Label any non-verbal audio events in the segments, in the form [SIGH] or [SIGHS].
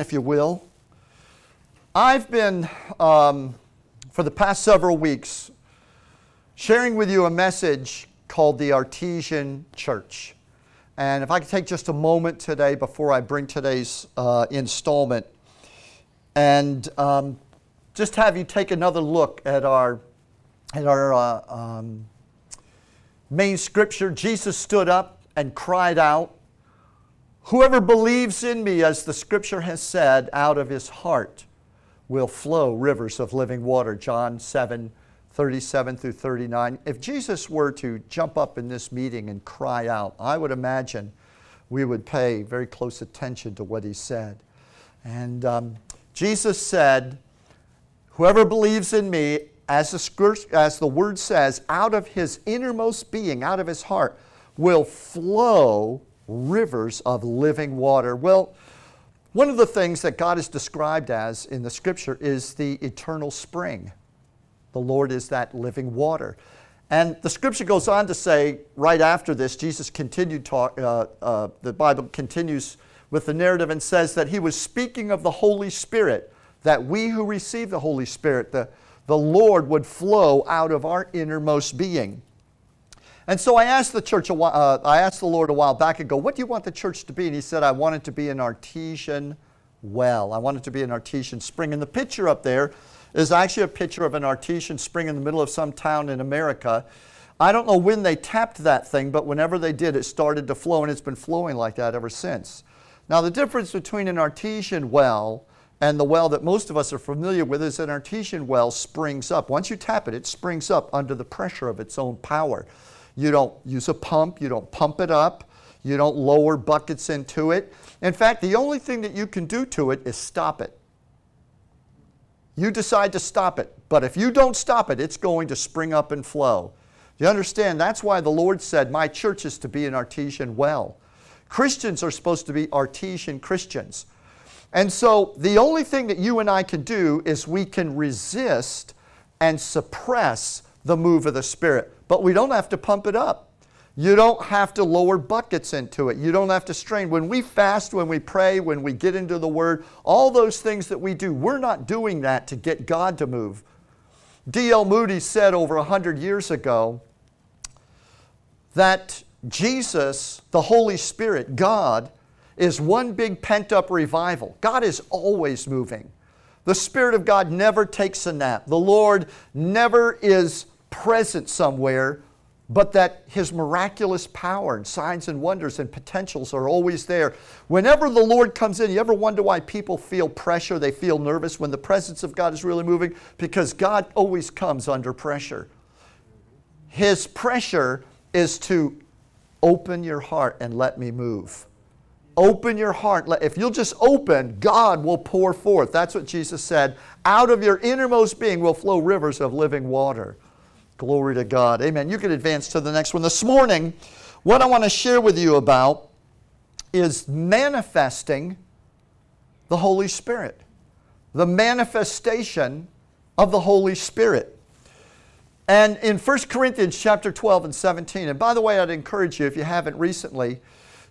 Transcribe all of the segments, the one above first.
if you will. I've been, um, for the past several weeks, sharing with you a message called the Artesian Church. And if I could take just a moment today before I bring today's uh, installment and um, just have you take another look at our, at our uh, um, main scripture. Jesus stood up and cried out, Whoever believes in me, as the scripture has said, out of his heart will flow rivers of living water. John 7 37 through 39. If Jesus were to jump up in this meeting and cry out, I would imagine we would pay very close attention to what he said. And um, Jesus said, Whoever believes in me, as the, as the word says, out of his innermost being, out of his heart, will flow rivers of living water. Well, one of the things that God is described as in the scripture is the eternal spring. The Lord is that living water. And the scripture goes on to say, right after this, Jesus continued talk, uh, uh, the Bible continues with the narrative and says that he was speaking of the Holy Spirit, that we who receive the Holy Spirit, the, the Lord would flow out of our innermost being. And so I asked the church, while, uh, I asked the Lord a while back ago, what do you want the church to be? And he said, I want it to be an artesian well. I want it to be an artesian spring. And the picture up there is actually a picture of an artesian spring in the middle of some town in America. I don't know when they tapped that thing, but whenever they did, it started to flow, and it's been flowing like that ever since. Now, the difference between an artesian well and the well that most of us are familiar with is an artesian well springs up. Once you tap it, it springs up under the pressure of its own power. You don't use a pump, you don't pump it up, you don't lower buckets into it. In fact, the only thing that you can do to it is stop it. You decide to stop it, but if you don't stop it, it's going to spring up and flow. You understand? That's why the Lord said, My church is to be an artesian well. Christians are supposed to be artesian Christians. And so the only thing that you and I can do is we can resist and suppress the move of the Spirit but we don't have to pump it up. You don't have to lower buckets into it. You don't have to strain. When we fast, when we pray, when we get into the Word, all those things that we do, we're not doing that to get God to move. D.L. Moody said over 100 years ago that Jesus, the Holy Spirit, God, is one big pent up revival. God is always moving. The Spirit of God never takes a nap. The Lord never is present somewhere, but that His miraculous power and signs and wonders and potentials are always there. Whenever the Lord comes in, you ever wonder why people feel pressure? They feel nervous when the presence of God is really moving? Because God always comes under pressure. His pressure is to open your heart and let me move. Open your heart. If you'll just open, God will pour forth. That's what Jesus said. Out of your innermost being will flow rivers of living water. Glory to God. Amen. You can advance to the next one. This morning, what I want to share with you about is manifesting the Holy Spirit, the manifestation of the Holy Spirit. And in 1 Corinthians chapter 12 and 17, and by the way, I'd encourage you, if you haven't recently,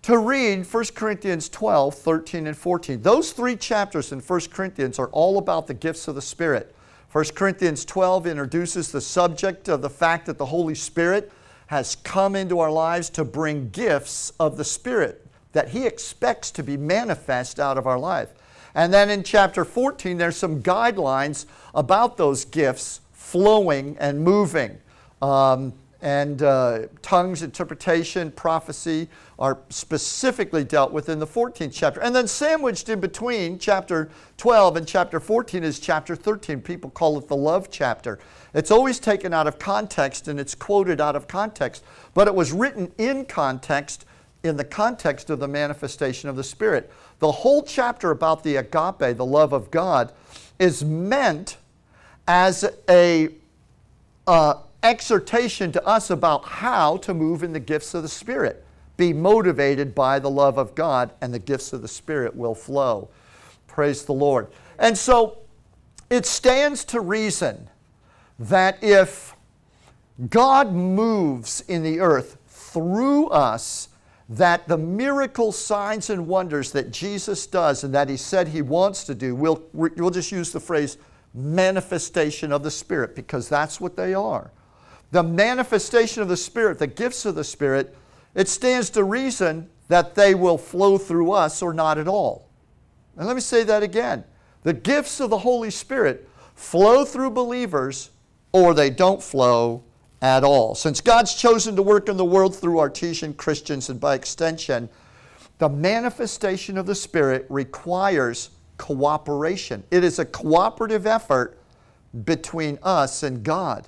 to read 1 Corinthians 12, 13, and 14. Those three chapters in 1 Corinthians are all about the gifts of the Spirit. 1 Corinthians 12 introduces the subject of the fact that the Holy Spirit has come into our lives to bring gifts of the Spirit that He expects to be manifest out of our life. And then in chapter 14, there's some guidelines about those gifts flowing and moving. Um, and uh, tongues, interpretation, prophecy are specifically dealt with in the 14th chapter. And then sandwiched in between chapter 12 and chapter 14 is chapter 13. People call it the love chapter. It's always taken out of context and it's quoted out of context, but it was written in context, in the context of the manifestation of the Spirit. The whole chapter about the agape, the love of God, is meant as a uh, exhortation to us about how to move in the gifts of the Spirit. Be motivated by the love of God, and the gifts of the Spirit will flow. Praise the Lord. And so it stands to reason that if God moves in the earth through us that the miracle signs and wonders that Jesus does and that he said he wants to do, we'll, we'll just use the phrase manifestation of the Spirit because that's what they are. The manifestation of the Spirit, the gifts of the Spirit, it stands to reason that they will flow through us or not at all. And let me say that again. The gifts of the Holy Spirit flow through believers or they don't flow at all. Since God's chosen to work in the world through artesian Christians and by extension, the manifestation of the Spirit requires cooperation. It is a cooperative effort between us and God.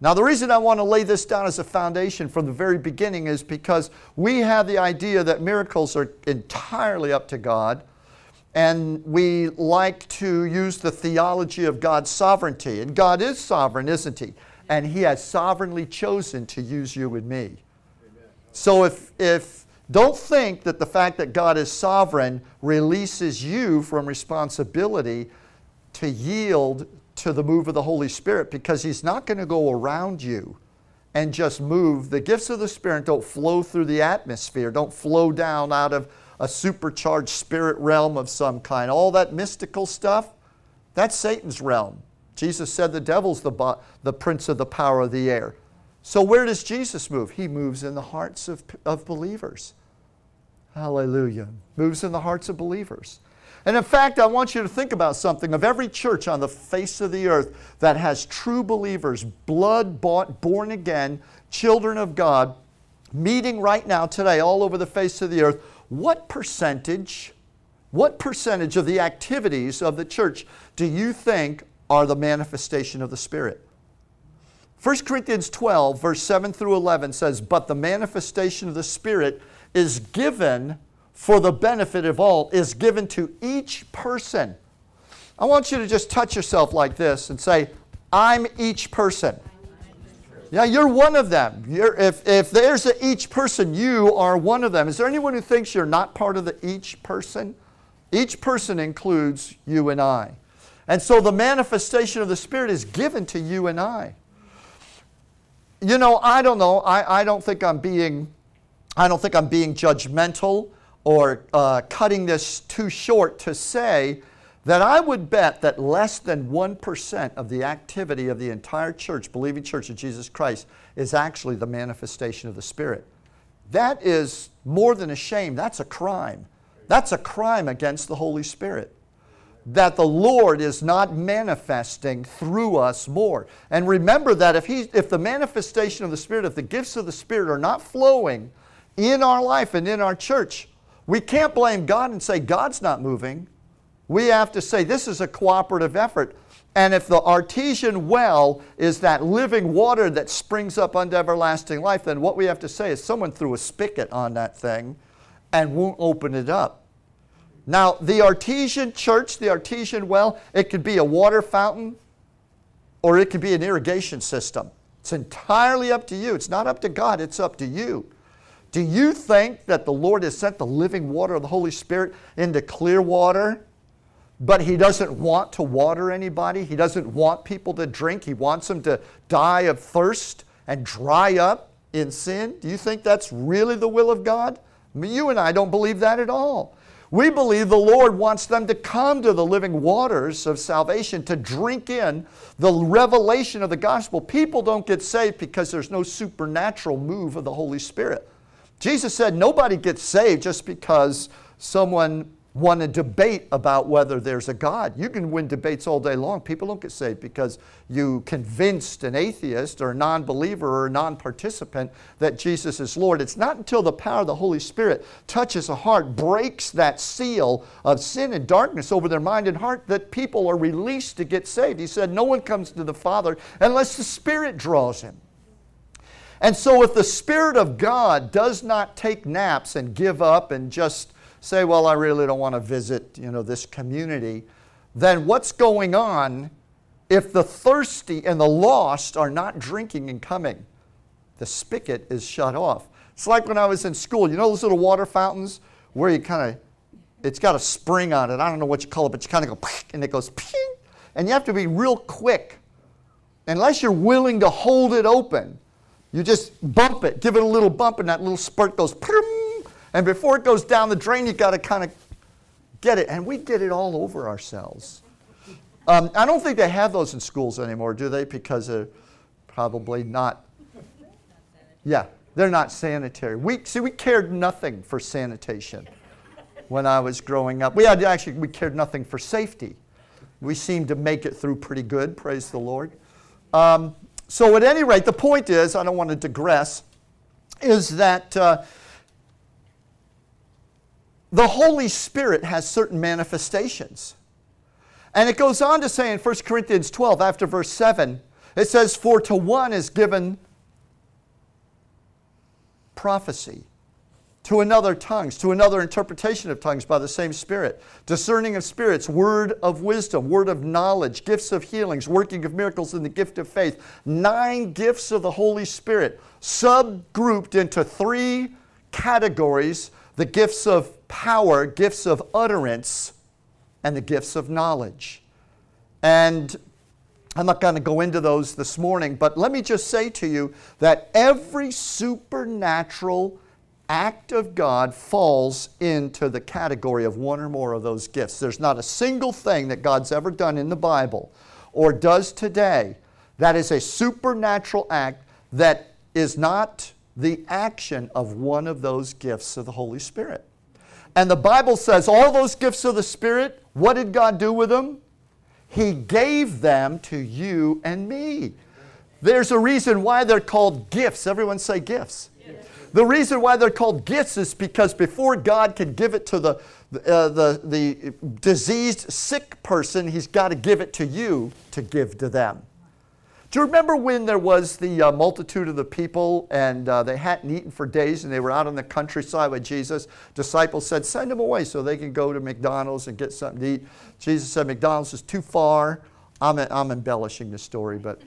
Now, the reason I want to lay this down as a foundation from the very beginning is because we have the idea that miracles are entirely up to God, and we like to use the theology of God's sovereignty. And God is sovereign, isn't He? and He has sovereignly chosen to use you and me. So if, if don't think that the fact that God is sovereign releases you from responsibility to yield to the move of the Holy Spirit because He's not going to go around you and just move. The gifts of the Spirit don't flow through the atmosphere, don't flow down out of a supercharged spirit realm of some kind. All that mystical stuff, that's Satan's realm. Jesus said the devil's the, the prince of the power of the air. So, where does Jesus move? He moves in the hearts of, of believers. Hallelujah. Moves in the hearts of believers. And in fact, I want you to think about something of every church on the face of the earth that has true believers, blood bought, born again, children of God, meeting right now, today, all over the face of the earth. What percentage, what percentage of the activities of the church do you think are the manifestation of the Spirit. 1 Corinthians 12, verse 7 through 11 says, But the manifestation of the Spirit is given for the benefit of all, is given to each person. I want you to just touch yourself like this and say, I'm each person. Yeah, you're one of them. You're, if, if there's each person, you are one of them. Is there anyone who thinks you're not part of the each person? Each person includes you and I. And so the manifestation of the Spirit is given to you and I. You know, I don't know. I, I don't think I'm being, I don't think I'm being judgmental or uh, cutting this too short to say that I would bet that less than 1% of the activity of the entire church, believing church of Jesus Christ, is actually the manifestation of the Spirit. That is more than a shame. That's a crime. That's a crime against the Holy Spirit that the Lord is not manifesting through us more. And remember that if, he, if the manifestation of the Spirit, if the gifts of the Spirit are not flowing in our life and in our church, we can't blame God and say God's not moving. We have to say this is a cooperative effort. And if the artesian well is that living water that springs up unto everlasting life, then what we have to say is someone threw a spigot on that thing and won't open it up. Now, the artesian church, the artesian well, it could be a water fountain or it could be an irrigation system. It's entirely up to you. It's not up to God, it's up to you. Do you think that the Lord has sent the living water of the Holy Spirit into clear water, but He doesn't want to water anybody? He doesn't want people to drink. He wants them to die of thirst and dry up in sin? Do you think that's really the will of God? You and I don't believe that at all. We believe the Lord wants them to come to the living waters of salvation, to drink in the revelation of the gospel. People don't get saved because there's no supernatural move of the Holy Spirit. Jesus said nobody gets saved just because someone want to debate about whether there's a God. You can win debates all day long. People don't get saved because you convinced an atheist or a non believer or a non participant that Jesus is Lord. It's not until the power of the Holy Spirit touches a heart, breaks that seal of sin and darkness over their mind and heart, that people are released to get saved. He said, No one comes to the Father unless the Spirit draws him. And so, if the Spirit of God does not take naps and give up and just say, well, I really don't want to visit, you know, this community, then what's going on if the thirsty and the lost are not drinking and coming? The spigot is shut off. It's like when I was in school, you know those little water fountains where you kind of, it's got a spring on it. I don't know what you call it, but you kind of go, [LAUGHS] and it goes, and you have to be real quick. Unless you're willing to hold it open, you just bump it, give it a little bump, and that little spurt goes, And before it goes down the drain, you got to kind of get it. And we get it all over ourselves. Um, I don't think they have those in schools anymore, do they? Because they're probably not. Yeah, they're not sanitary. We see we cared nothing for sanitation when I was growing up. We had actually we cared nothing for safety. We seemed to make it through pretty good. Praise the Lord. Um, so at any rate, the point is, I don't want to digress, is that. Uh, the Holy Spirit has certain manifestations. And it goes on to say in 1 Corinthians 12, after verse 7, it says, For to one is given prophecy, to another tongues, to another interpretation of tongues by the same Spirit, discerning of spirits, word of wisdom, word of knowledge, gifts of healings, working of miracles, and the gift of faith. Nine gifts of the Holy Spirit, subgrouped into three categories the gifts of power, gifts of utterance, and the gifts of knowledge. And I'm not going to go into those this morning, but let me just say to you that every supernatural act of God falls into the category of one or more of those gifts. There's not a single thing that God's ever done in the Bible or does today that is a supernatural act that is not the action of one of those gifts of the Holy Spirit. And the Bible says all those gifts of the Spirit, what did God do with them? He gave them to you and me. There's a reason why they're called gifts. Everyone say gifts. The reason why they're called gifts is because before God can give it to the, uh, the, the diseased, sick person, He's got to give it to you to give to them. Do you remember when there was the uh, multitude of the people and uh, they hadn't eaten for days and they were out in the countryside with Jesus? Disciples said, Send them away so they can go to McDonald's and get something to eat. Jesus said, McDonald's is too far. I'm, I'm embellishing the story, but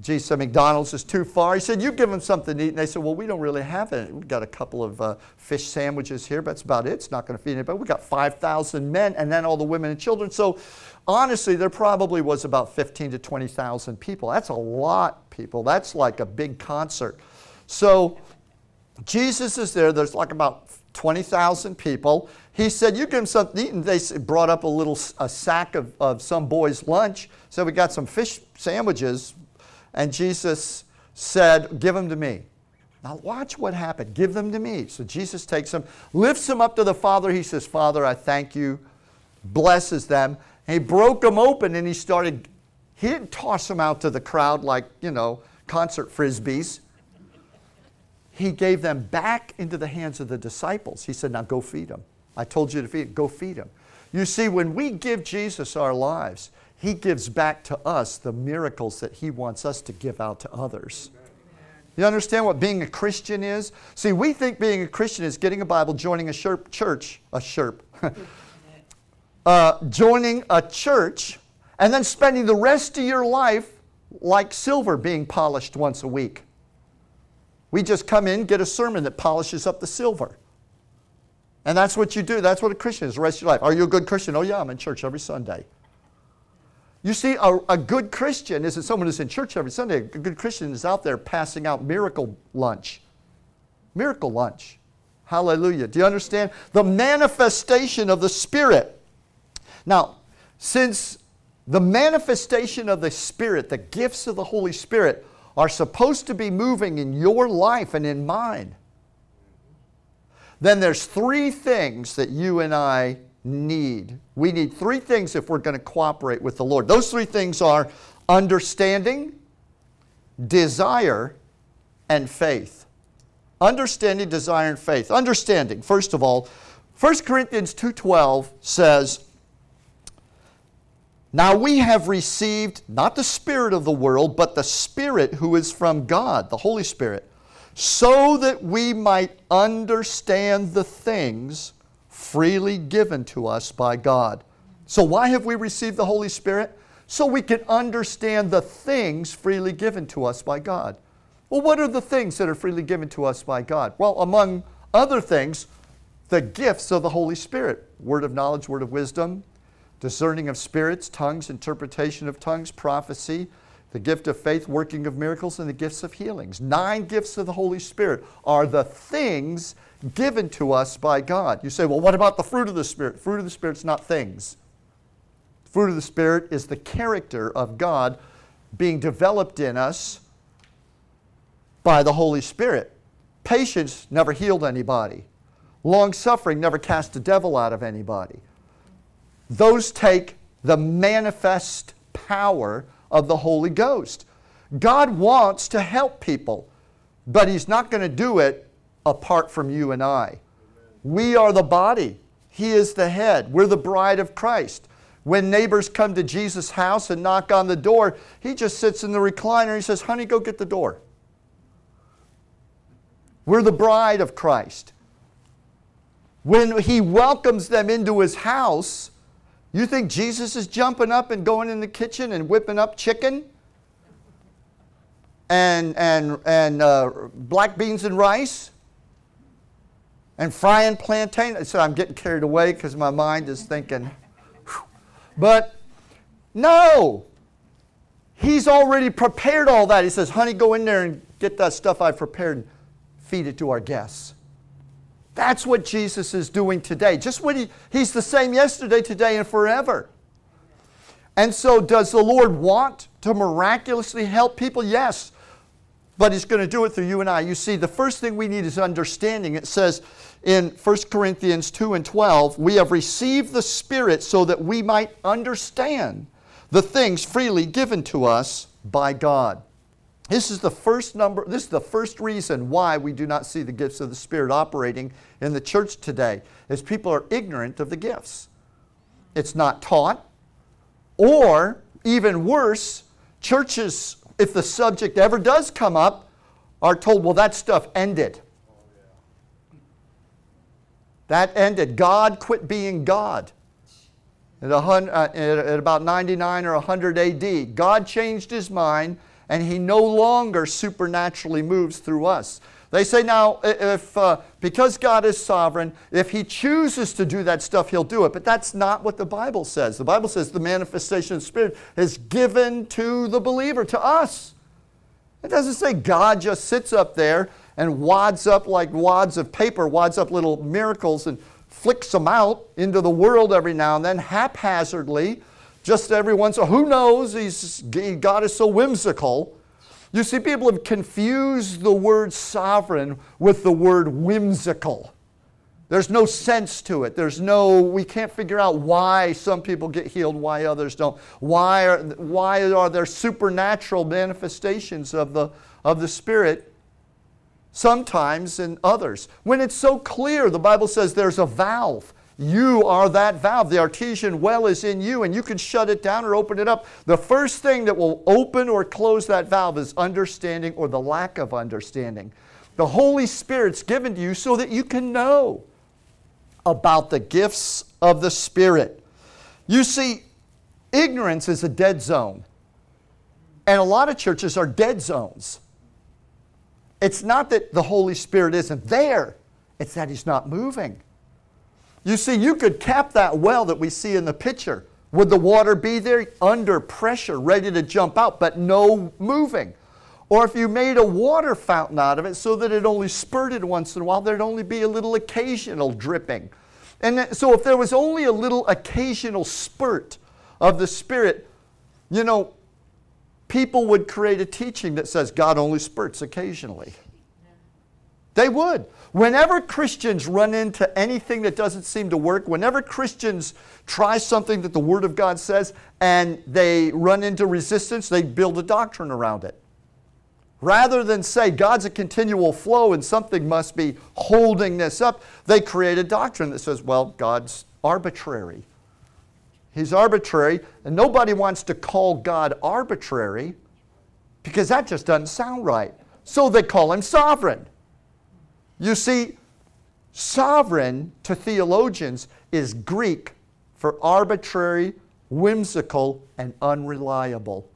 Jesus said, McDonald's is too far. He said, You give them something to eat. And they said, Well, we don't really have it. We've got a couple of uh, fish sandwiches here, but that's about it. It's not going to feed anybody. We've got 5,000 men and then all the women and children. So honestly, there probably was about 15 to 20,000 people. That's a lot, people. That's like a big concert. So Jesus is there. There's like about 20,000 people. He said, You give them something to eat. And they brought up a little a sack of, of some boy's lunch. So we got some fish sandwiches. And Jesus said, Give them to me. Now, watch what happened. Give them to me. So Jesus takes them, lifts them up to the Father. He says, Father, I thank you, blesses them. And he broke them open and he started, he didn't toss them out to the crowd like, you know, concert frisbees. He gave them back into the hands of the disciples. He said, Now go feed them. I told you to feed, them. go feed them. You see, when we give Jesus our lives, he gives back to us the miracles that he wants us to give out to others. You understand what being a Christian is? See, we think being a Christian is getting a Bible, joining a sherp church, a sherp, [LAUGHS] uh, joining a church, and then spending the rest of your life like silver being polished once a week. We just come in, get a sermon that polishes up the silver. And that's what you do. That's what a Christian is the rest of your life. Are you a good Christian? Oh, yeah, I'm in church every Sunday. You see, a, a good Christian isn't someone who's in church every Sunday. A good Christian is out there passing out miracle lunch. Miracle lunch. Hallelujah. Do you understand? The manifestation of the Spirit. Now, since the manifestation of the Spirit, the gifts of the Holy Spirit, are supposed to be moving in your life and in mine, then there's three things that you and I need. We need three things if we're going to cooperate with the Lord. Those three things are understanding, desire, and faith. Understanding, desire, and faith. Understanding, first of all, 1 Corinthians 2:12 says, now we have received not the Spirit of the world, but the Spirit who is from God, the Holy Spirit, so that we might understand the things freely given to us by God. So, why have we received the Holy Spirit? So we can understand the things freely given to us by God. Well, what are the things that are freely given to us by God? Well, among other things, the gifts of the Holy Spirit word of knowledge, word of wisdom, discerning of spirits, tongues, interpretation of tongues, prophecy, the gift of faith, working of miracles, and the gifts of healings. Nine gifts of the Holy Spirit are the things given to us by God. You say, well, what about the fruit of the Spirit? Fruit of the Spirit's not things. Fruit of the Spirit is the character of God being developed in us by the Holy Spirit. Patience never healed anybody. Long suffering never cast a devil out of anybody. Those take the manifest power of the Holy Ghost. God wants to help people, but He's not going to do it apart from you and I. We are the body, He is the head. We're the bride of Christ. When neighbors come to Jesus' house and knock on the door, He just sits in the recliner and He says, Honey, go get the door. We're the bride of Christ. When He welcomes them into His house, you think Jesus is jumping up and going in the kitchen and whipping up chicken? And, and, and uh, black beans and rice? And frying plantain? So I'm getting carried away because my mind is thinking. But no, he's already prepared all that. He says, honey, go in there and get that stuff I've prepared and feed it to our guests. That's what Jesus is doing today. Just what he, he's the same yesterday, today, and forever. And so, does the Lord want to miraculously help people? Yes. But he's going to do it through you and I. You see, the first thing we need is understanding. It says in 1 Corinthians 2 and 12, we have received the Spirit so that we might understand the things freely given to us by God. This is the first number, this is the first reason why we do not see the gifts of the Spirit operating in the church today, is people are ignorant of the gifts. It's not taught. Or, even worse, churches, if the subject ever does come up, are told, well, that stuff ended. That ended. God quit being God. At, uh, at about 99 or 100 AD, God changed his mind and he no longer supernaturally moves through us. They say now, if uh, because God is sovereign, if He chooses to do that stuff, He'll do it. But that's not what the Bible says. The Bible says the manifestation of the Spirit is given to the believer, to us. It doesn't say God just sits up there and wads up like wads of paper, wads up little miracles and flicks them out into the world every now and then haphazardly just every once in who knows? He's, God is so whimsical. You see, people have confused the word sovereign with the word whimsical. There's no sense to it. There's no, we can't figure out why some people get healed, why others don't. Why are, why are there supernatural manifestations of the, of the Spirit sometimes in others? When it's so clear, the Bible says there's a valve. You are that valve. The artesian well is in you, and you can shut it down or open it up. The first thing that will open or close that valve is understanding or the lack of understanding. The Holy Spirit's given to you so that you can know about the gifts of the Spirit. You see, ignorance is a dead zone. And a lot of churches are dead zones. It's not that the Holy Spirit isn't there, it's that He's not moving. You see, you could cap that well that we see in the picture. Would the water be there under pressure, ready to jump out, but no moving? Or if you made a water fountain out of it so that it only spurted once in a while, there'd only be a little occasional dripping. And so if there was only a little occasional spurt of the Spirit, you know, people would create a teaching that says God only spurts occasionally. They would. Whenever Christians run into anything that doesn't seem to work, whenever Christians try something that the Word of God says and they run into resistance, they build a doctrine around it. Rather than say God's a continual flow and something must be holding this up, they create a doctrine that says, well, God's arbitrary. He's arbitrary, and nobody wants to call God arbitrary because that just doesn't sound right. So they call him sovereign. You see, sovereign to theologians is Greek for arbitrary, whimsical, and unreliable.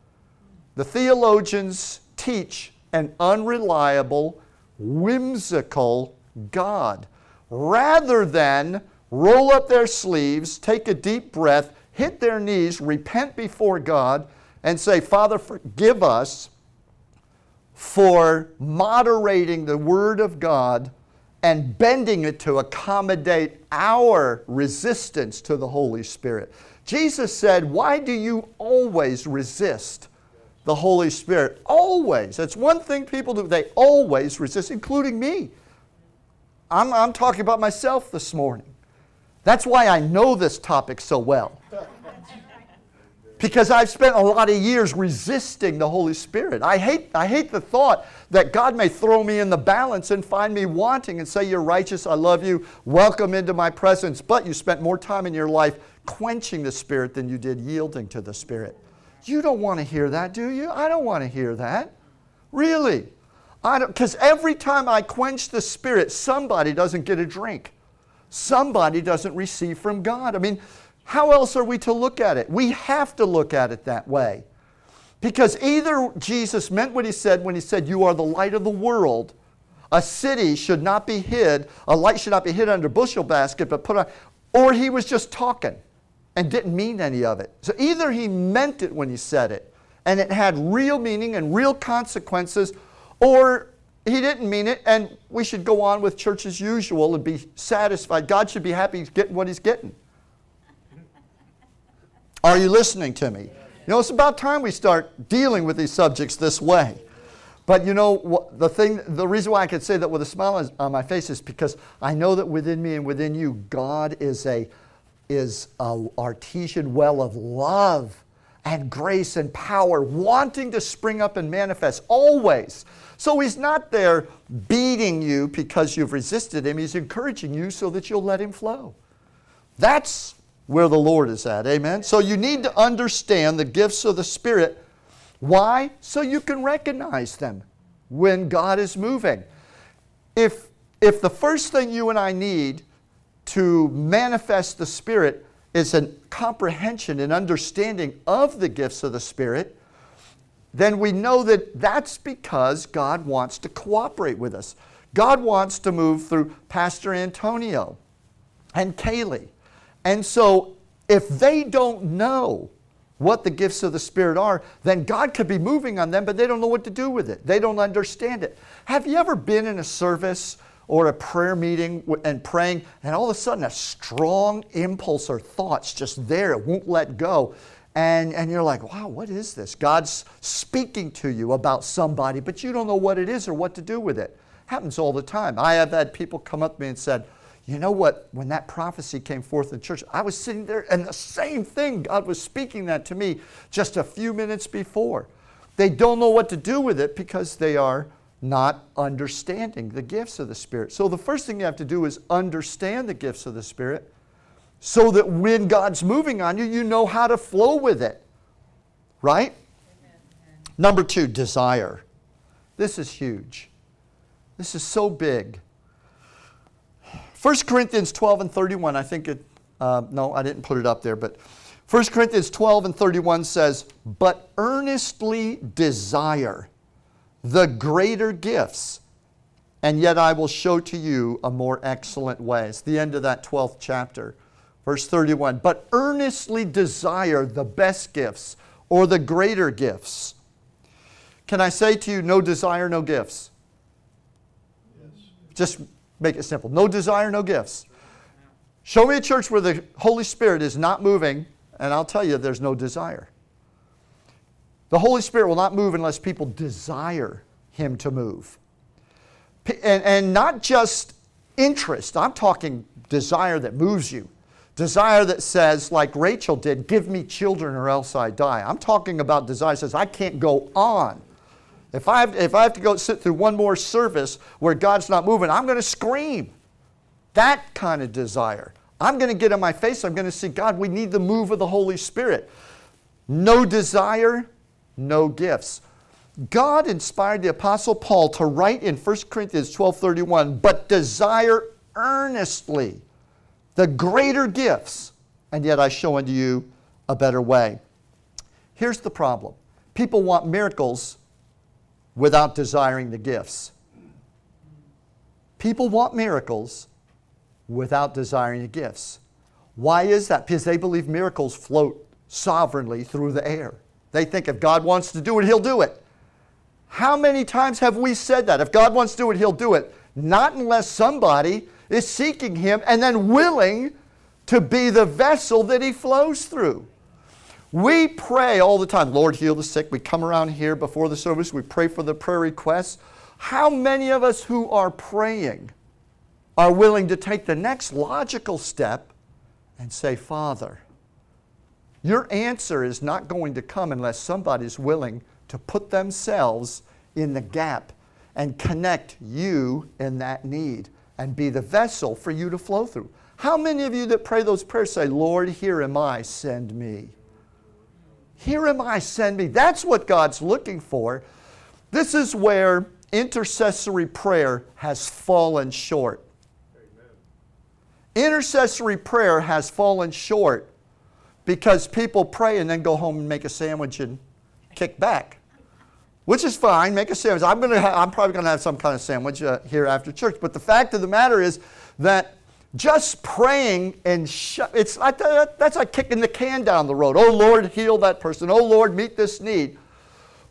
The theologians teach an unreliable, whimsical God rather than roll up their sleeves, take a deep breath, hit their knees, repent before God, and say, Father, forgive us for moderating the Word of God and bending it to accommodate our resistance to the Holy Spirit. Jesus said, Why do you always resist the Holy Spirit? Always. That's one thing people do. They always resist, including me. I'm, I'm talking about myself this morning. That's why I know this topic so well. Because I've spent a lot of years resisting the Holy Spirit. I hate, I hate the thought that God may throw me in the balance and find me wanting and say, You're righteous, I love you, welcome into my presence. But you spent more time in your life quenching the Spirit than you did yielding to the Spirit. You don't want to hear that, do you? I don't want to hear that. Really. I don't because every time I quench the Spirit, somebody doesn't get a drink. Somebody doesn't receive from God. I mean, how else are we to look at it? We have to look at it that way. Because either Jesus meant what he said when he said, You are the light of the world. A city should not be hid, a light should not be hid under a bushel basket, but put on, or he was just talking and didn't mean any of it. So either he meant it when he said it, and it had real meaning and real consequences, or he didn't mean it, and we should go on with church as usual and be satisfied. God should be happy he's getting what he's getting. Are you listening to me? You know, it's about time we start dealing with these subjects this way. But you know, the thing, the reason why I can say that with a smile on my face is because I know that within me and within you, God is a is a artesian well of love and grace and power, wanting to spring up and manifest always. So he's not there beating you because you've resisted him. He's encouraging you so that you'll let him flow. That's where the Lord is at. Amen. So you need to understand the gifts of the Spirit. Why? So you can recognize them when God is moving. If, if the first thing you and I need to manifest the Spirit is a comprehension and understanding of the gifts of the Spirit, then we know that that's because God wants to cooperate with us. God wants to move through Pastor Antonio and Kaylee and so, if they don't know what the gifts of the Spirit are, then God could be moving on them, but they don't know what to do with it. They don't understand it. Have you ever been in a service or a prayer meeting and praying, and all of a sudden a strong impulse or thoughts just there, it won't let go? And, and you're like, wow, what is this? God's speaking to you about somebody, but you don't know what it is or what to do with it. Happens all the time. I have had people come up to me and said, you know what? When that prophecy came forth in church, I was sitting there and the same thing, God was speaking that to me just a few minutes before. They don't know what to do with it because they are not understanding the gifts of the Spirit. So the first thing you have to do is understand the gifts of the Spirit so that when God's moving on you, you know how to flow with it. Right? Number two, desire. This is huge. This is so big. 1 Corinthians 12 and 31, I think it, uh, no, I didn't put it up there, but 1 Corinthians 12 and 31 says, But earnestly desire the greater gifts, and yet I will show to you a more excellent way. It's the end of that 12th chapter. Verse 31 But earnestly desire the best gifts or the greater gifts. Can I say to you, no desire, no gifts? Yes. Just Make it simple. No desire, no gifts. Show me a church where the Holy Spirit is not moving, and I'll tell you there's no desire. The Holy Spirit will not move unless people desire Him to move. And, and not just interest, I'm talking desire that moves you. Desire that says, like Rachel did, give me children or else I die. I'm talking about desire that says, I can't go on if I, have, if I have to go sit through one more service where God's not moving, I'm going to scream. That kind of desire. I'm going to get on my face. I'm going to say, God, we need the move of the Holy Spirit. No desire, no gifts. God inspired the Apostle Paul to write in 1 Corinthians 12:31, but desire earnestly the greater gifts, and yet I show unto you a better way. Here's the problem people want miracles without desiring the gifts. People want miracles without desiring the gifts. Why is that? Because they believe miracles float sovereignly through the air. They think if God wants to do it, He'll do it. How many times have we said that? If God wants to do it, He'll do it. Not unless somebody is seeking Him and then willing to be the vessel that He flows through. We pray all the time, Lord, heal the sick. We come around here before the service, we pray for the prayer requests. How many of us who are praying are willing to take the next logical step and say, Father, your answer is not going to come unless somebody's willing to put themselves in the gap and connect you in that need and be the vessel for you to flow through. How many of you that pray those prayers say, Lord, here am I, send me? Here am I, send me. That's what God's looking for. This is where intercessory prayer has fallen short. Amen. Intercessory prayer has fallen short because people pray and then go home and make a sandwich and kick back, which is fine. Make a sandwich. I'm, gonna ha- I'm probably going to have some kind of sandwich uh, here after church. But the fact of the matter is that just praying and sh- it's that's like kicking the can down the road. Oh Lord, heal that person. Oh Lord, meet this need.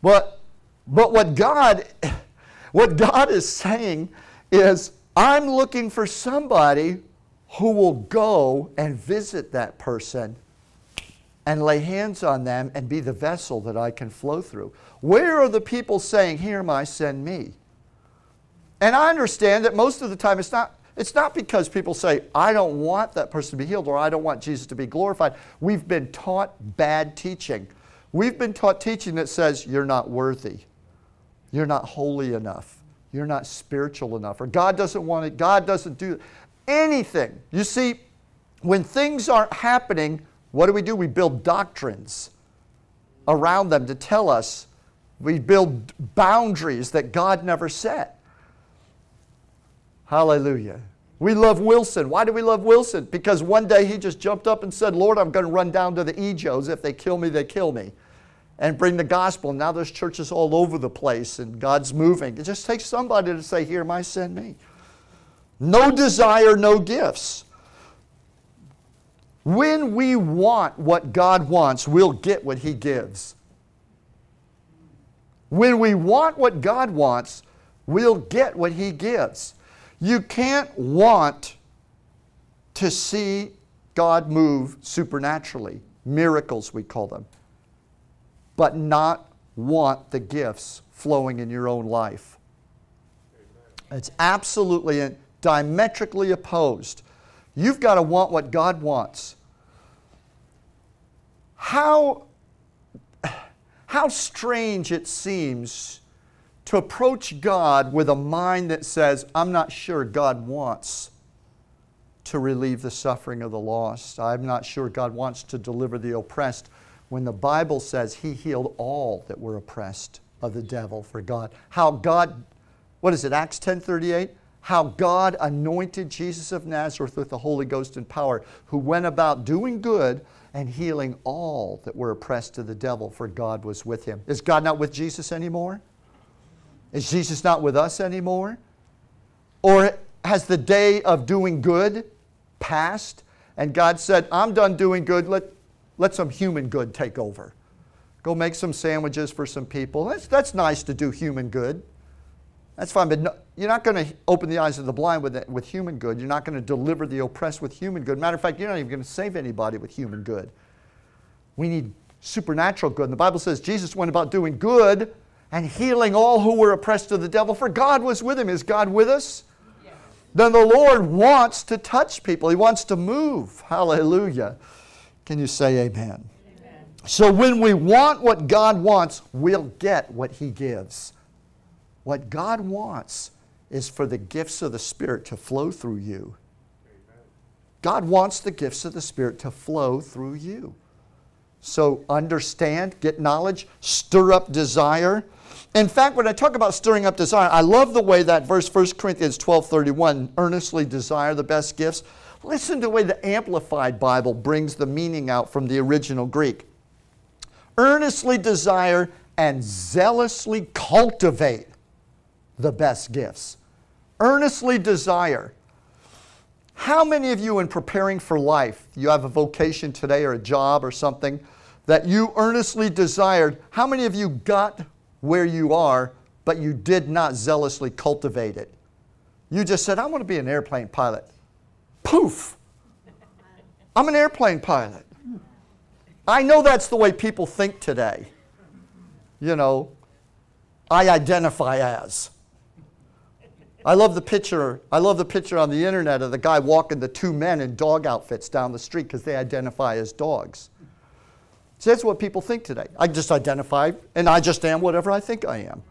But but what God what God is saying is I'm looking for somebody who will go and visit that person and lay hands on them and be the vessel that I can flow through. Where are the people saying, Here am I, send me? And I understand that most of the time it's not, it's not because people say, I don't want that person to be healed or I don't want Jesus to be glorified. We've been taught bad teaching. We've been taught teaching that says, You're not worthy. You're not holy enough. You're not spiritual enough. Or God doesn't want it. God doesn't do anything. You see, when things aren't happening, what do we do? We build doctrines around them to tell us. We build boundaries that God never set. Hallelujah. We love Wilson. Why do we love Wilson? Because one day he just jumped up and said, Lord, I'm going to run down to the Ejos. If they kill me, they kill me. And bring the gospel. Now there's churches all over the place and God's moving. It just takes somebody to say, Here, my send me. No desire, no gifts. When we want what God wants, we'll get what He gives. When we want what God wants, we'll get what He gives. You can't want to see God move supernaturally, miracles we call them, but not want the gifts flowing in your own life. It's absolutely diametrically opposed. You've got to want what God wants. How, [SIGHS] how strange it seems to approach God with a mind that says, I'm not sure God wants to relieve the suffering of the lost. I'm not sure God wants to deliver the oppressed when the Bible says He healed all that were oppressed of the devil for God. How God, what is it, Acts 10:38? how God anointed Jesus of Nazareth with the Holy Ghost and power, who went about doing good and healing all that were oppressed of the devil, for God was with him. Is God not with Jesus anymore? Is Jesus not with us anymore? Or has the day of doing good passed and God said, I'm done doing good, let, let some human good take over? Go make some sandwiches for some people. That's, that's nice to do human good. That's fine, but no, you're not going to open the eyes of the blind with, with human good. You're not going to deliver the oppressed with human good. Matter of fact, you're not even going to save anybody with human good. We need supernatural good. And the Bible says Jesus went about doing good and healing all who were oppressed of the devil, for God was with him. Is God with us? Yes. Then the Lord wants to touch people, He wants to move. Hallelujah. Can you say amen? amen? So when we want what God wants, we'll get what He gives. What God wants is for the gifts of the Spirit to flow through you. God wants the gifts of the Spirit to flow through you. So understand, get knowledge, stir up desire. In fact, when I talk about stirring up desire, I love the way that verse 1 Corinthians 12:31, earnestly desire the best gifts. Listen to the way the Amplified Bible brings the meaning out from the original Greek. Earnestly desire and zealously cultivate the best gifts. Earnestly desire. How many of you, in preparing for life, you have a vocation today or a job or something, that you earnestly desired. How many of you got where you are, but you did not zealously cultivate it? You just said, I want to be an airplane pilot. Poof! I'm an airplane pilot. I know that's the way people think today. You know, I identify as. I love the picture. I love the picture on the internet of the guy walking the two men in dog outfits down the street because they identify as dogs. So that's what people think today. I just identify and I just am whatever I think I am.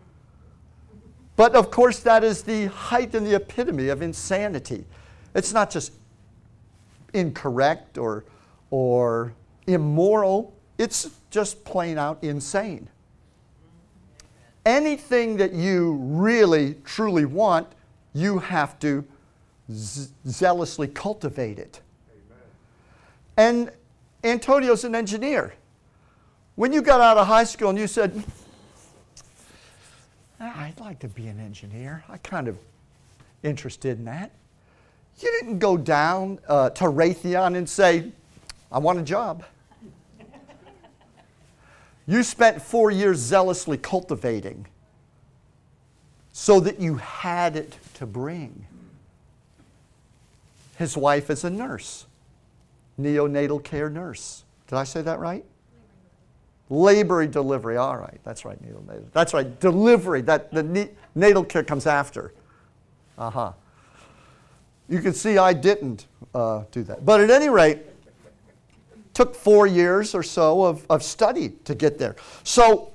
But of course, that is the height and the epitome of insanity. It's not just incorrect or, or immoral, it's just plain out insane. Anything that you really, truly want, you have to z- zealously cultivate it. Amen. And Antonio's an engineer. When you got out of high school and you said, I'd like to be an engineer, I kind of interested in that. You didn't go down uh, to Raytheon and say, I want a job. you spent four years zealously cultivating so that you had it to bring. His wife is a nurse, neonatal care nurse. Did I say that right? Labor delivery. All right, that's right, neonatal. That's right, delivery. That the natal care comes after. Uh huh. You can see I didn't uh, do that. But at any rate, took four years or so of, of study to get there. So,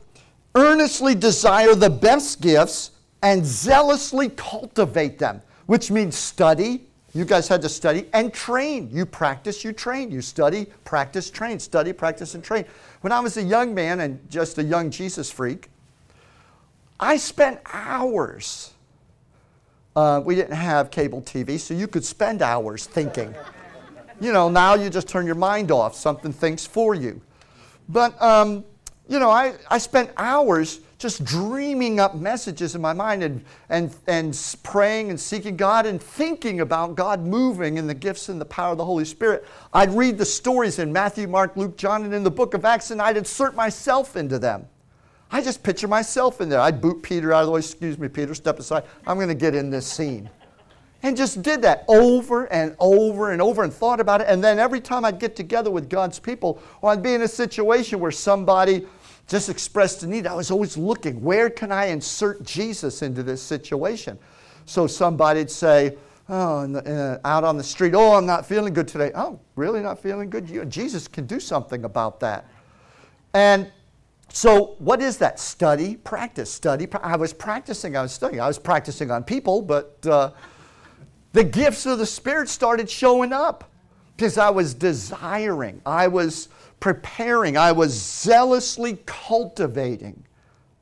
earnestly desire the best gifts and zealously cultivate them, which means study. You guys had to study and train. You practice, you train. You study, practice, train. Study, practice, and train. When I was a young man and just a young Jesus freak, I spent hours uh, we didn't have cable TV, so you could spend hours thinking. you know, now you just turn your mind off, something thinks for you. But, um, you know, I, I spent hours just dreaming up messages in my mind and, and, and praying and seeking God and thinking about God moving in the gifts and the power of the Holy Spirit. I'd read the stories in Matthew, Mark, Luke, John, and in the book of Acts, and I'd insert myself into them. I just picture myself in there. I'd boot Peter out of the way. Excuse me, Peter, step aside. I'm going to get in this scene. And just did that over and over and over and thought about it. And then every time I'd get together with God's people, or I'd be in a situation where somebody just expressed a need, I was always looking, where can I insert Jesus into this situation? So somebody'd say, Oh, uh, out on the street, oh, I'm not feeling good today. Oh, really not feeling good? You, Jesus can do something about that. And so, what is that? Study, practice, study. I was practicing, I was studying. I was practicing on people, but uh, the gifts of the Spirit started showing up because I was desiring, I was preparing, I was zealously cultivating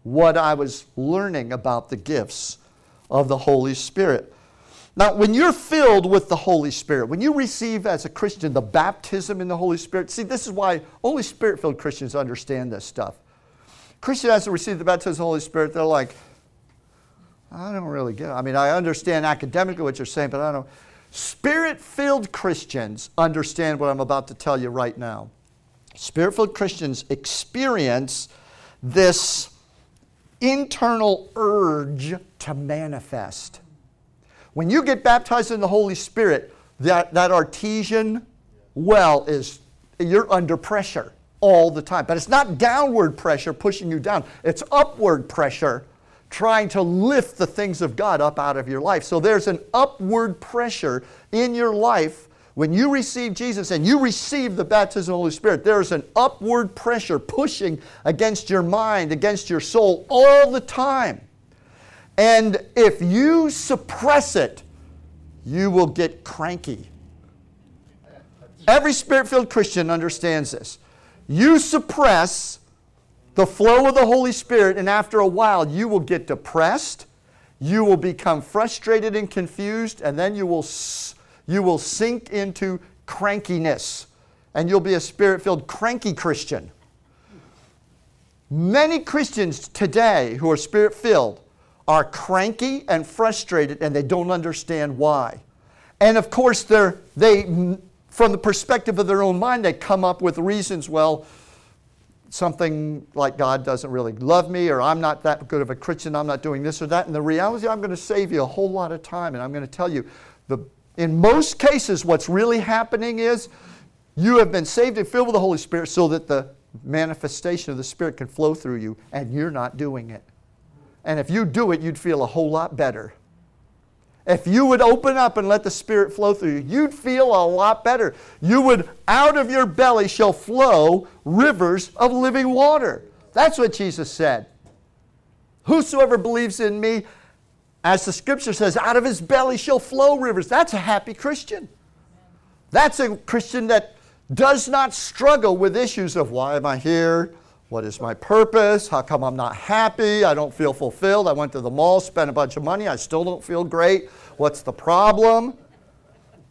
what I was learning about the gifts of the Holy Spirit. Now, when you're filled with the Holy Spirit, when you receive as a Christian the baptism in the Holy Spirit, see, this is why only Spirit filled Christians understand this stuff. Christian has to receive the baptism of the Holy Spirit, they're like, I don't really get it. I mean, I understand academically what you're saying, but I don't. Spirit filled Christians understand what I'm about to tell you right now. Spirit filled Christians experience this internal urge to manifest. When you get baptized in the Holy Spirit, that, that artesian well is, you're under pressure all the time. But it's not downward pressure pushing you down, it's upward pressure trying to lift the things of God up out of your life. So there's an upward pressure in your life when you receive Jesus and you receive the baptism of the Holy Spirit. There's an upward pressure pushing against your mind, against your soul all the time. And if you suppress it, you will get cranky. Every spirit filled Christian understands this. You suppress the flow of the Holy Spirit, and after a while, you will get depressed, you will become frustrated and confused, and then you will, you will sink into crankiness, and you'll be a spirit filled, cranky Christian. Many Christians today who are spirit filled are cranky and frustrated, and they don't understand why. And of course, they're, they from the perspective of their own mind, they come up with reasons. Well, something like God doesn't really love me, or I'm not that good of a Christian, I'm not doing this or that. And the reality, I'm going to save you a whole lot of time, and I'm going to tell you, the, in most cases, what's really happening is you have been saved and filled with the Holy Spirit so that the manifestation of the Spirit can flow through you, and you're not doing it. And if you do it, you'd feel a whole lot better. If you would open up and let the Spirit flow through you, you'd feel a lot better. You would, out of your belly shall flow rivers of living water. That's what Jesus said. Whosoever believes in me, as the scripture says, out of his belly shall flow rivers. That's a happy Christian. That's a Christian that does not struggle with issues of why am I here? What is my purpose? How come I'm not happy? I don't feel fulfilled. I went to the mall, spent a bunch of money. I still don't feel great. What's the problem?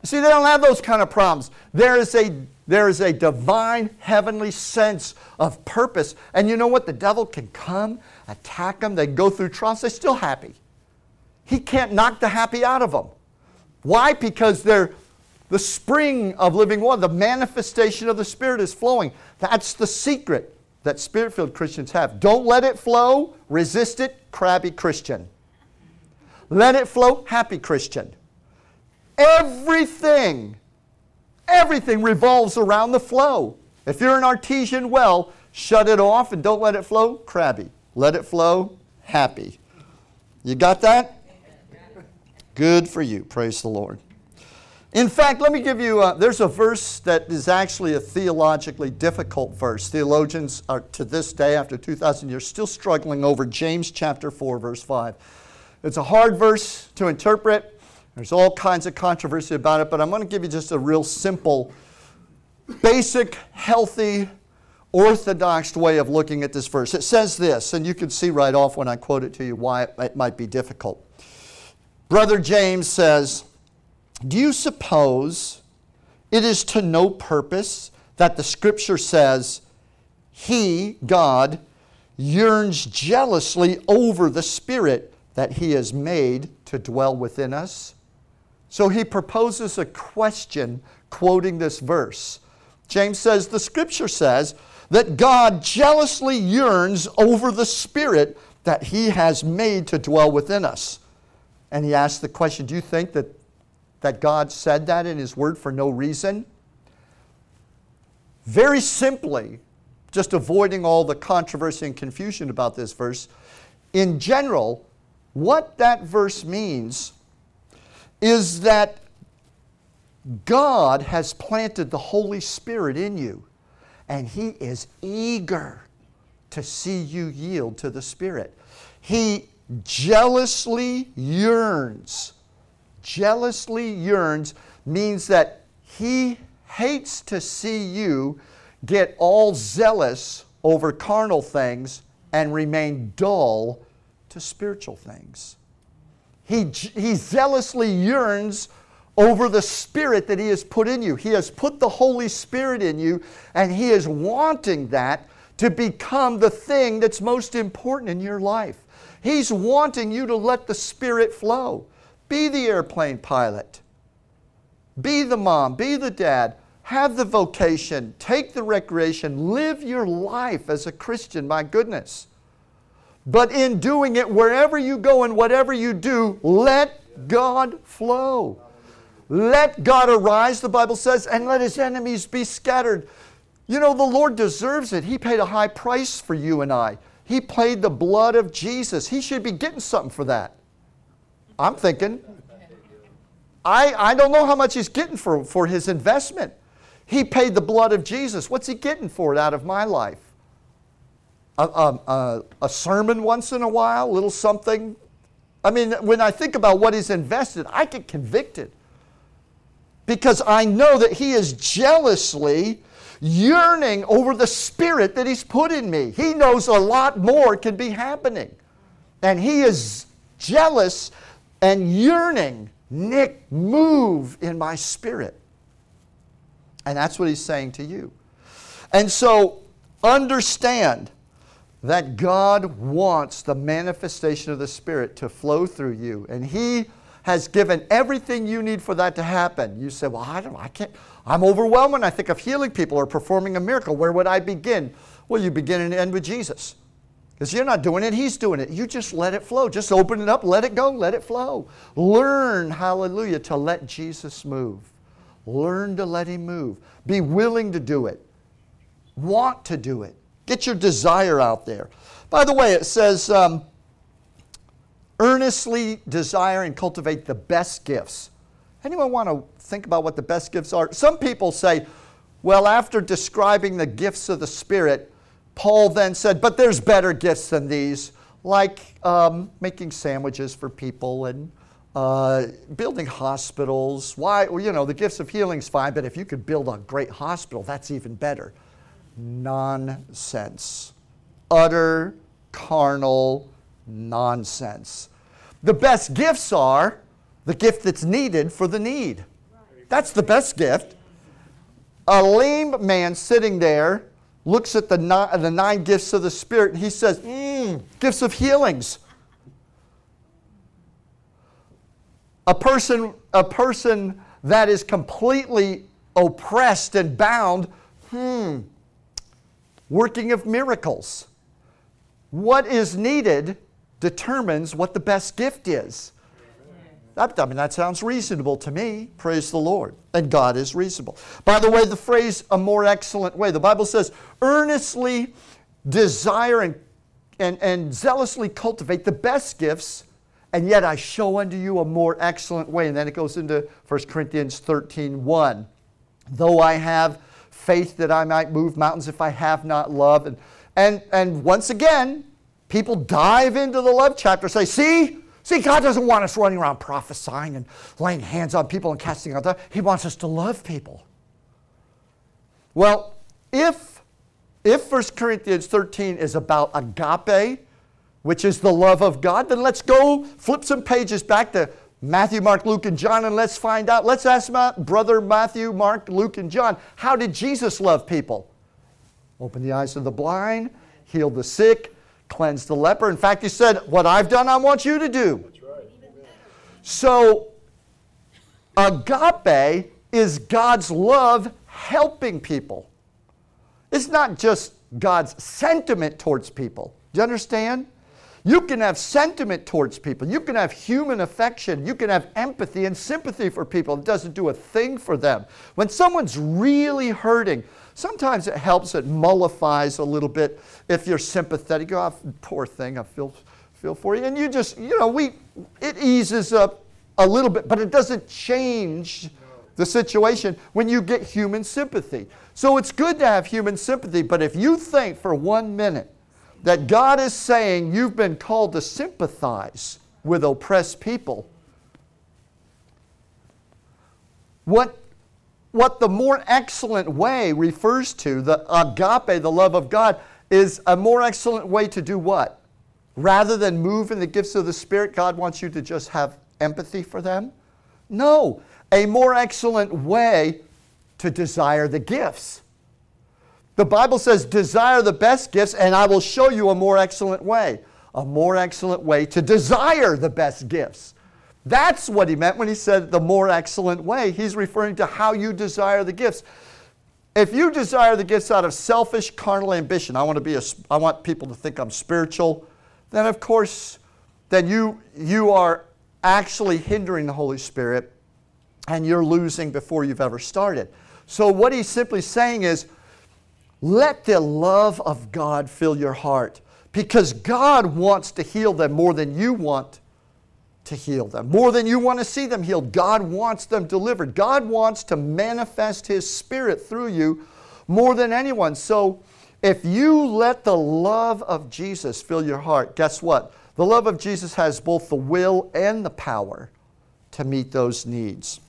See, they don't have those kind of problems. There is a there is a divine heavenly sense of purpose. And you know what? The devil can come, attack them, they go through trials, they're still happy. He can't knock the happy out of them. Why? Because they're the spring of living water, the manifestation of the Spirit is flowing. That's the secret that spirit filled Christians have. Don't let it flow, resist it, crabby Christian. Let it flow, happy Christian. Everything, everything revolves around the flow. If you're an artesian well, shut it off and don't let it flow, crabby. Let it flow, happy. You got that? Good for you. Praise the Lord. In fact, let me give you, a, there's a verse that is actually a theologically difficult verse. Theologians are to this day, after 2,000 years, still struggling over James chapter 4, verse 5. It's a hard verse to interpret. There's all kinds of controversy about it, but I'm going to give you just a real simple, basic, healthy, orthodox way of looking at this verse. It says this, and you can see right off when I quote it to you why it might be difficult. Brother James says, do you suppose it is to no purpose that the scripture says, He, God, yearns jealously over the Spirit that He has made to dwell within us? So he proposes a question quoting this verse. James says, The scripture says that God jealously yearns over the Spirit that He has made to dwell within us. And he asks the question Do you think that that God said that in His Word for no reason? Very simply, just avoiding all the controversy and confusion about this verse, in general, what that verse means is that God has planted the Holy Spirit in you, and He is eager to see you yield to the Spirit. He jealously yearns jealously yearns means that he hates to see you get all zealous over carnal things and remain dull to spiritual things. He, he zealously yearns over the Spirit that He has put in you. He has put the Holy Spirit in you, and He is wanting that to become the thing that's most important in your life. He's wanting you to let the Spirit flow. Be the airplane pilot. Be the mom. Be the dad. Have the vocation. Take the recreation. Live your life as a Christian, my goodness. But in doing it, wherever you go and whatever you do, let God flow. Let God arise, the Bible says, and let his enemies be scattered. You know, the Lord deserves it. He paid a high price for you and I. He paid the blood of Jesus. He should be getting something for that. I'm thinking. I, I don't know how much he's getting for, for his investment. He paid the blood of Jesus. What's he getting for it out of my life? A, a, a, sermon once in a while, a little something. I mean, when I think about what he's invested, I get convicted. Because I know that he is jealously yearning over the spirit that he's put in me. He knows a lot more can be happening. And he is jealous and yearning, Nick, move in my spirit. And that's what he's saying to you. And so understand that God wants the manifestation of the Spirit to flow through you. And He has given everything you need for that to happen. You say, Well, I don't I can't I'm overwhelmed when I think of healing people or performing a miracle. Where would I begin? Well, you begin and end with Jesus. Because you're not doing it, He's doing it. You just let it flow. Just open it up, let it go, let it flow. Learn, hallelujah, to let Jesus move. Learn to let Him move. Be willing to do it. Want to do it. Get your desire out there. By the way, it says, um, earnestly desire and cultivate the best gifts. Anyone want to think about what the best gifts are? Some people say, well, after describing the gifts of the Spirit, Paul then said, but there's better gifts than these, like um, making sandwiches for people and uh, building hospitals. Why? Well, you know, the gifts of healing's fine, but if you could build a great hospital, that's even better. Nonsense. Utter carnal nonsense. The best gifts are the gift that's needed for the need. That's the best gift. A lame man sitting there looks at the nine, the nine gifts of the Spirit and he says, mm, gifts of healings. A person, a person that is completely oppressed and bound, hmm, working of miracles. What is needed determines what the best gift is. That, I mean, that sounds reasonable to me. Praise the Lord. And God is reasonable. By the way, the phrase a more excellent way, the Bible says, earnestly desire and, and, and zealously cultivate the best gifts, and yet I show unto you a more excellent way. And then it goes into 1 Corinthians 13 1. Though I have faith that I might move mountains if I have not love. And, and, and once again, People dive into the love chapter, say, see, see, God doesn't want us running around prophesying and laying hands on people and casting out devils. He wants us to love people. Well, if, if 1 Corinthians 13 is about agape, which is the love of God, then let's go flip some pages back to Matthew, Mark, Luke, and John, and let's find out. Let's ask my brother Matthew, Mark, Luke, and John, how did Jesus love people? Open the eyes of the blind, heal the sick, cleansed the leper. In fact, he said, What I've done, I want you to do. Right. So, agape is God's love helping people. It's not just God's sentiment towards people. Do you understand? You can have sentiment towards people. You can have human affection. You can have empathy and sympathy for people. It doesn't do a thing for them. When someone's really hurting, sometimes it helps, it mollifies a little bit if you're sympathetic. Oh, poor thing, I feel, feel for you. And you just, you know, we, it eases up a little bit, but it doesn't change the situation when you get human sympathy. So it's good to have human sympathy, but if you think for one minute that God is saying you've been called to sympathize with oppressed people. What, what the more excellent way refers to, the agape, the love of God, is a more excellent way to do what? Rather than move in the gifts of the Spirit, God wants you to just have empathy for them? No, a more excellent way to desire the gifts. The Bible says, desire the best gifts, and I will show you a more excellent way. A more excellent way to desire the best gifts. That's what he meant when he said the more excellent way. He's referring to how you desire the gifts. If you desire the gifts out of selfish carnal ambition, I want to be a, I want people to think I'm spiritual, then of course, then you you are actually hindering the Holy Spirit and you're losing before you've ever started. So what he's simply saying is let the love of God fill your heart because God wants to heal them more than you want to heal them, more than you want to see them healed. God wants them delivered. God wants to manifest His Spirit through you more than anyone. So if you let the love of Jesus fill your heart, guess what? The love of Jesus has both the will and the power to meet those needs.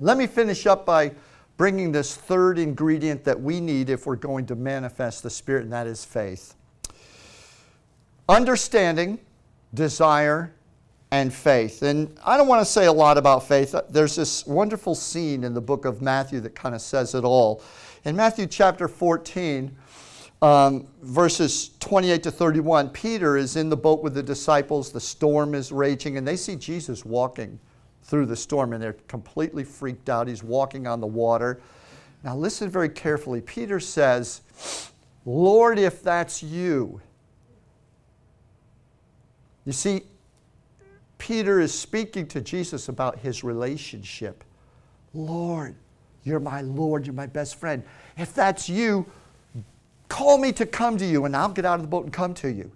Let me finish up by bringing this third ingredient that we need if we're going to manifest the Spirit, and that is faith. Understanding, desire, and faith. And I don't want to say a lot about faith. There's this wonderful scene in the book of Matthew that kind of says it all. In Matthew chapter 14, um, verses 28 to 31, Peter is in the boat with the disciples. The storm is raging, and they see Jesus walking through the storm and they're completely freaked out. He's walking on the water. Now, listen very carefully. Peter says, Lord, if that's you. You see, Peter is speaking to Jesus about his relationship. Lord, you're my Lord, you're my best friend. If that's you, call me to come to you, and I'll get out of the boat and come to you.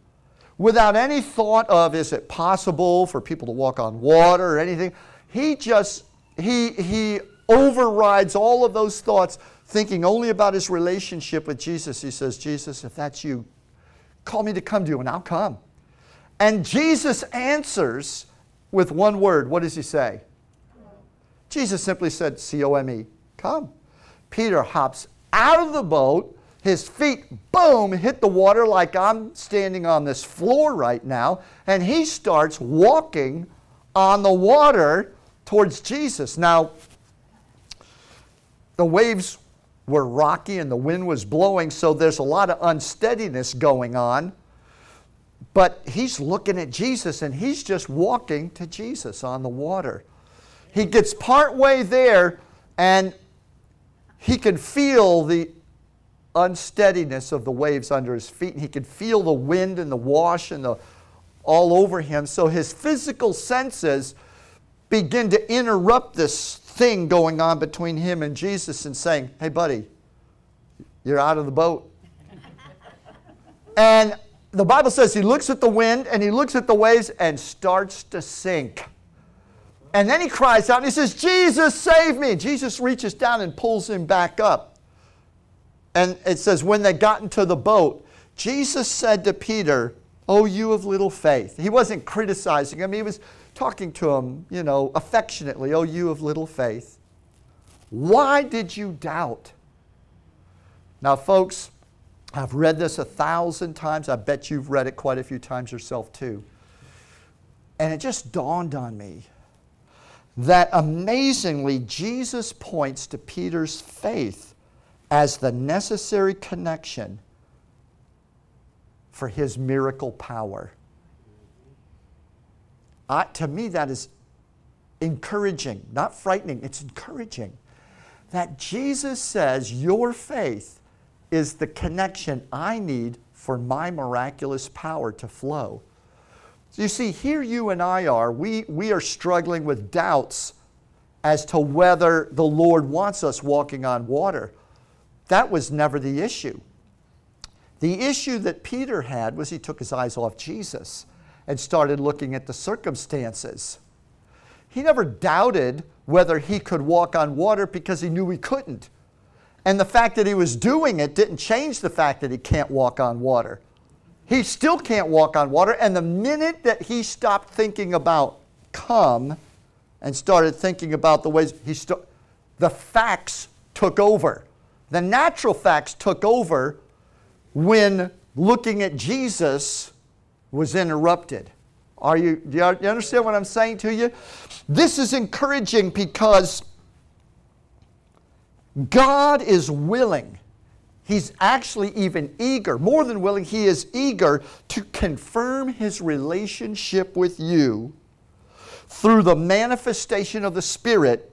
Without any thought of is it possible for people to walk on water or anything, he just he he overrides all of those thoughts, thinking only about his relationship with Jesus. He says, Jesus, if that's you, call me to come to you, and I'll come. And Jesus answers with one word. What does he say? Jesus simply said, C O M E, come. Peter hops out of the boat. His feet, boom, hit the water like I'm standing on this floor right now. And he starts walking on the water towards Jesus. Now, the waves were rocky and the wind was blowing, so there's a lot of unsteadiness going on. But he's looking at Jesus and he's just walking to Jesus on the water. He gets part way there and he can feel the unsteadiness of the waves under his feet. And he can feel the wind and the wash and the all over him. So his physical senses begin to interrupt this thing going on between him and Jesus and saying, Hey, buddy, you're out of the boat. and the Bible says he looks at the wind and he looks at the waves and starts to sink. And then he cries out and he says, Jesus, save me. Jesus reaches down and pulls him back up. And it says, when they got into the boat, Jesus said to Peter, Oh, you of little faith. He wasn't criticizing him, he was talking to him, you know, affectionately, Oh, you of little faith. Why did you doubt? Now, folks, I've read this a thousand times. I bet you've read it quite a few times yourself, too. And it just dawned on me that amazingly, Jesus points to Peter's faith as the necessary connection for his miracle power. Uh, to me, that is encouraging, not frightening, it's encouraging. That Jesus says, Your faith is the connection I need for my miraculous power to flow. So you see, here you and I are, we, we are struggling with doubts as to whether the Lord wants us walking on water. That was never the issue. The issue that Peter had was he took his eyes off Jesus and started looking at the circumstances. He never doubted whether he could walk on water because he knew he couldn't. And the fact that he was doing it didn't change the fact that he can't walk on water. He still can't walk on water. And the minute that he stopped thinking about come and started thinking about the ways he the facts took over. The natural facts took over when looking at Jesus was interrupted. Are you, do you understand what I'm saying to you? This is encouraging because God is willing. He's actually even eager, more than willing, he is eager to confirm his relationship with you through the manifestation of the Spirit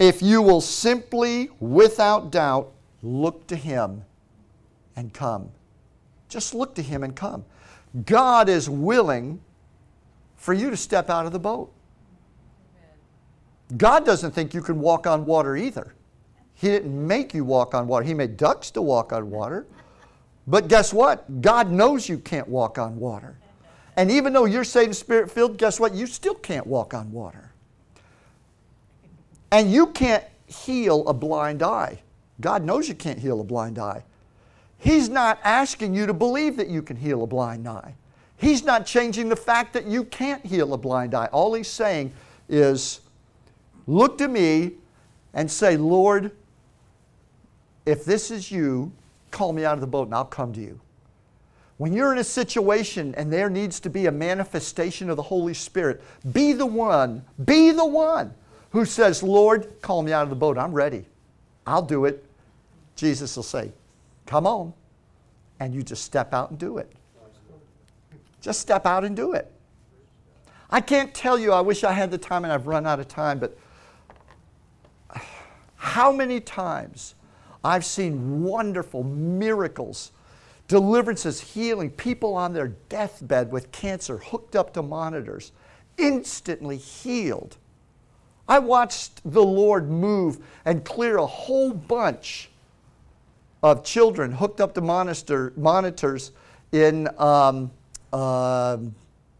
if you will simply, without doubt, look to him and come. Just look to him and come. God is willing for you to step out of the boat. God doesn't think you can walk on water either. He didn't make you walk on water. He made ducks to walk on water. But guess what? God knows you can't walk on water. And even though you're saved spirit filled, guess what? You still can't walk on water. And you can't heal a blind eye. God knows you can't heal a blind eye. He's not asking you to believe that you can heal a blind eye. He's not changing the fact that you can't heal a blind eye. All he's saying is, look to me and say, Lord, if this is you, call me out of the boat and I'll come to you. When you're in a situation and there needs to be a manifestation of the Holy Spirit, be the one, be the one who says, Lord, call me out of the boat. I'm ready. I'll do it. Jesus will say, Come on. And you just step out and do it. Just step out and do it. I can't tell you, I wish I had the time and I've run out of time, but [SIGHS] how many times I've seen wonderful miracles deliverances, healing, people on their deathbed with cancer hooked up to monitors, instantly healed. I watched the Lord move and clear a whole bunch of children hooked up to monitor, monitors in um, uh,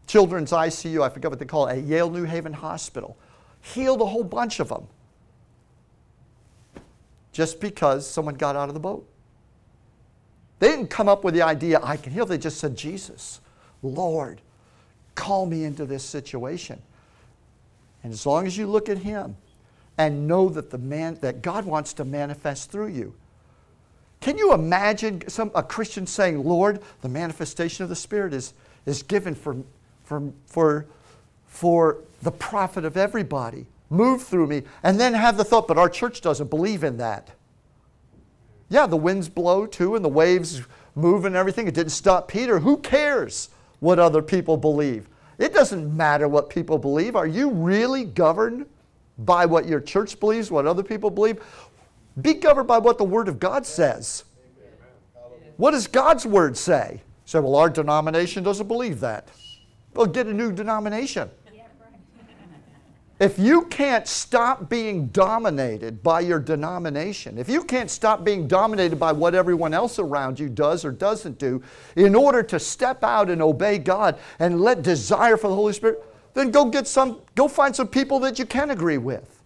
children's ICU, I forget what they call it, at Yale New Haven Hospital. Healed a whole bunch of them just because someone got out of the boat. They didn't come up with the idea, I can heal. They just said, Jesus, Lord, call me into this situation. And as long as you look at Him and know that, the man, that God wants to manifest through you, can you imagine some, a Christian saying, Lord, the manifestation of the Spirit is, is given for, for, for, for the profit of everybody? Move through me. And then have the thought, but our church doesn't believe in that. Yeah, the winds blow too, and the waves move and everything. It didn't stop Peter. Who cares what other people believe? It doesn't matter what people believe. Are you really governed by what your church believes, what other people believe? Be governed by what the Word of God says. What does God's Word say? Say, well, our denomination doesn't believe that. Well, get a new denomination. If you can't stop being dominated by your denomination, if you can't stop being dominated by what everyone else around you does or doesn't do, in order to step out and obey God and let desire for the Holy Spirit, then go get some, go find some people that you can agree with.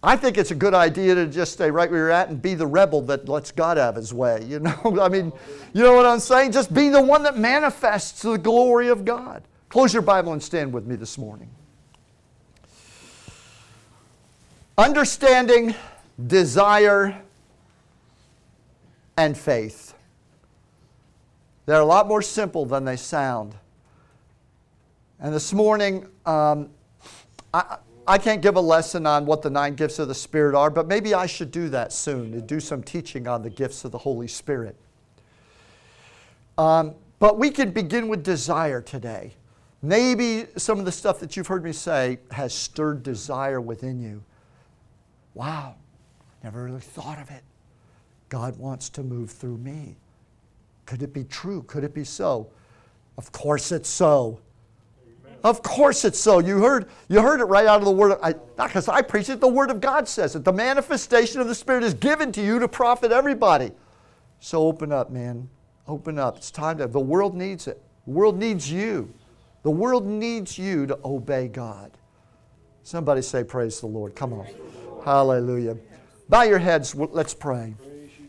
I think it's a good idea to just stay right where you're at and be the rebel that lets God have his way. You know, [LAUGHS] I mean, you know what I'm saying? Just be the one that manifests the glory of God. Close your Bible and stand with me this morning. Understanding, desire, and faith. They're a lot more simple than they sound. And this morning, um, I, I can't give a lesson on what the nine gifts of the Spirit are, but maybe I should do that soon to do some teaching on the gifts of the Holy Spirit. Um, but we can begin with desire today. Maybe some of the stuff that you've heard me say has stirred desire within you. Wow, never really thought of it. God wants to move through me. Could it be true? Could it be so? Of course it's so. Amen. Of course it's so. You heard, you heard it right out of the Word. Of, I, not because I preach it, the Word of God says it. The manifestation of the Spirit is given to you to profit everybody. So open up, man. Open up. It's time to, the world needs it. The world needs you. The world needs you to obey God. Somebody say, Praise the Lord. Come on. Hallelujah. Bow your heads. Let's pray.